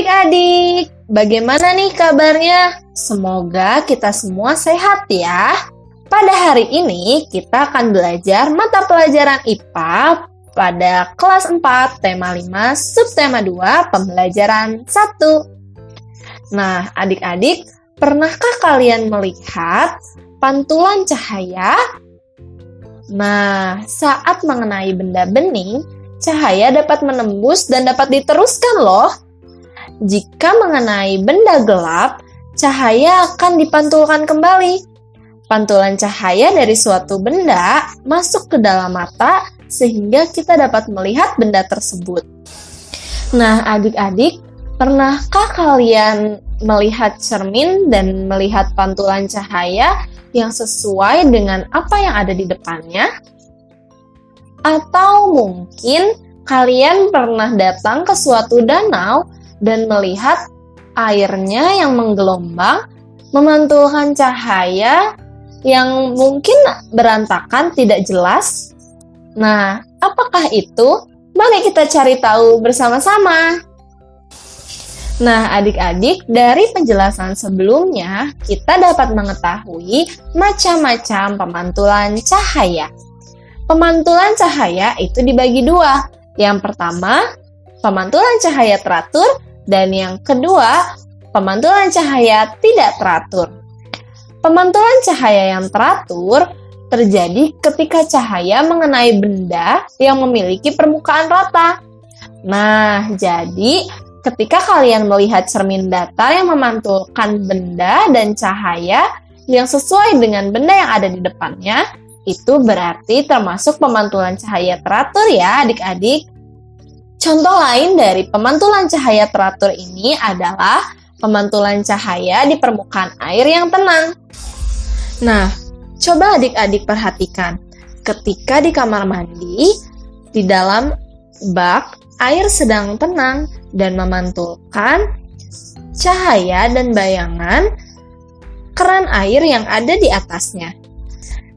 adik-adik, bagaimana nih kabarnya? Semoga kita semua sehat ya. Pada hari ini kita akan belajar mata pelajaran IPA pada kelas 4 tema 5 subtema 2 pembelajaran 1. Nah, adik-adik, pernahkah kalian melihat pantulan cahaya? Nah, saat mengenai benda bening, cahaya dapat menembus dan dapat diteruskan loh. Jika mengenai benda gelap, cahaya akan dipantulkan kembali. Pantulan cahaya dari suatu benda masuk ke dalam mata sehingga kita dapat melihat benda tersebut. Nah, adik-adik, pernahkah kalian melihat cermin dan melihat pantulan cahaya yang sesuai dengan apa yang ada di depannya? Atau mungkin kalian pernah datang ke suatu danau dan melihat airnya yang menggelombang memantulkan cahaya yang mungkin berantakan tidak jelas. Nah, apakah itu? Mari kita cari tahu bersama-sama. Nah, adik-adik, dari penjelasan sebelumnya, kita dapat mengetahui macam-macam pemantulan cahaya. Pemantulan cahaya itu dibagi dua. Yang pertama, pemantulan cahaya teratur dan yang kedua, pemantulan cahaya tidak teratur. Pemantulan cahaya yang teratur terjadi ketika cahaya mengenai benda yang memiliki permukaan rata. Nah, jadi ketika kalian melihat cermin datar yang memantulkan benda dan cahaya yang sesuai dengan benda yang ada di depannya, itu berarti termasuk pemantulan cahaya teratur ya adik-adik. Contoh lain dari pemantulan cahaya teratur ini adalah pemantulan cahaya di permukaan air yang tenang. Nah, coba adik-adik perhatikan. Ketika di kamar mandi, di dalam bak, air sedang tenang dan memantulkan cahaya dan bayangan keran air yang ada di atasnya.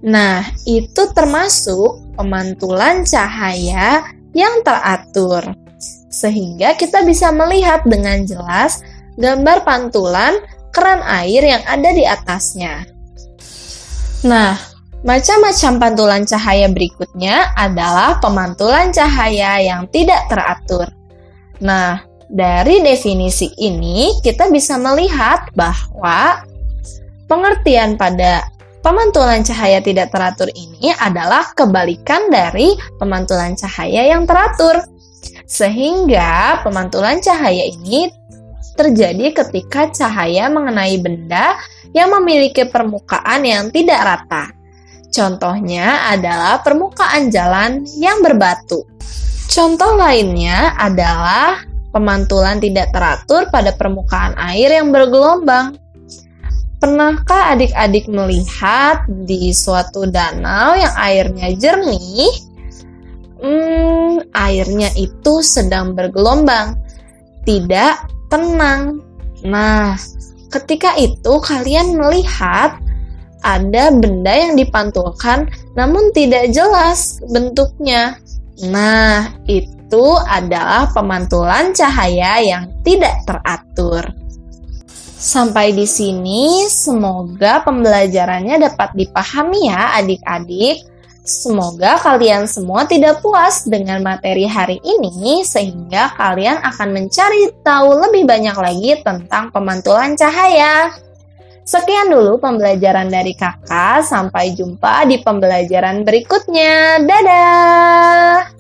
Nah, itu termasuk pemantulan cahaya yang teratur, sehingga kita bisa melihat dengan jelas gambar pantulan keran air yang ada di atasnya. Nah, macam-macam pantulan cahaya berikutnya adalah pemantulan cahaya yang tidak teratur. Nah, dari definisi ini kita bisa melihat bahwa pengertian pada Pemantulan cahaya tidak teratur ini adalah kebalikan dari pemantulan cahaya yang teratur. Sehingga pemantulan cahaya ini terjadi ketika cahaya mengenai benda yang memiliki permukaan yang tidak rata. Contohnya adalah permukaan jalan yang berbatu. Contoh lainnya adalah pemantulan tidak teratur pada permukaan air yang bergelombang. Pernahkah adik-adik melihat di suatu danau yang airnya jernih? Hmm, airnya itu sedang bergelombang, tidak tenang. Nah, ketika itu kalian melihat ada benda yang dipantulkan namun tidak jelas bentuknya. Nah, itu adalah pemantulan cahaya yang tidak teratur. Sampai di sini, semoga pembelajarannya dapat dipahami ya adik-adik. Semoga kalian semua tidak puas dengan materi hari ini sehingga kalian akan mencari tahu lebih banyak lagi tentang pemantulan cahaya. Sekian dulu pembelajaran dari kakak, sampai jumpa di pembelajaran berikutnya. Dadah!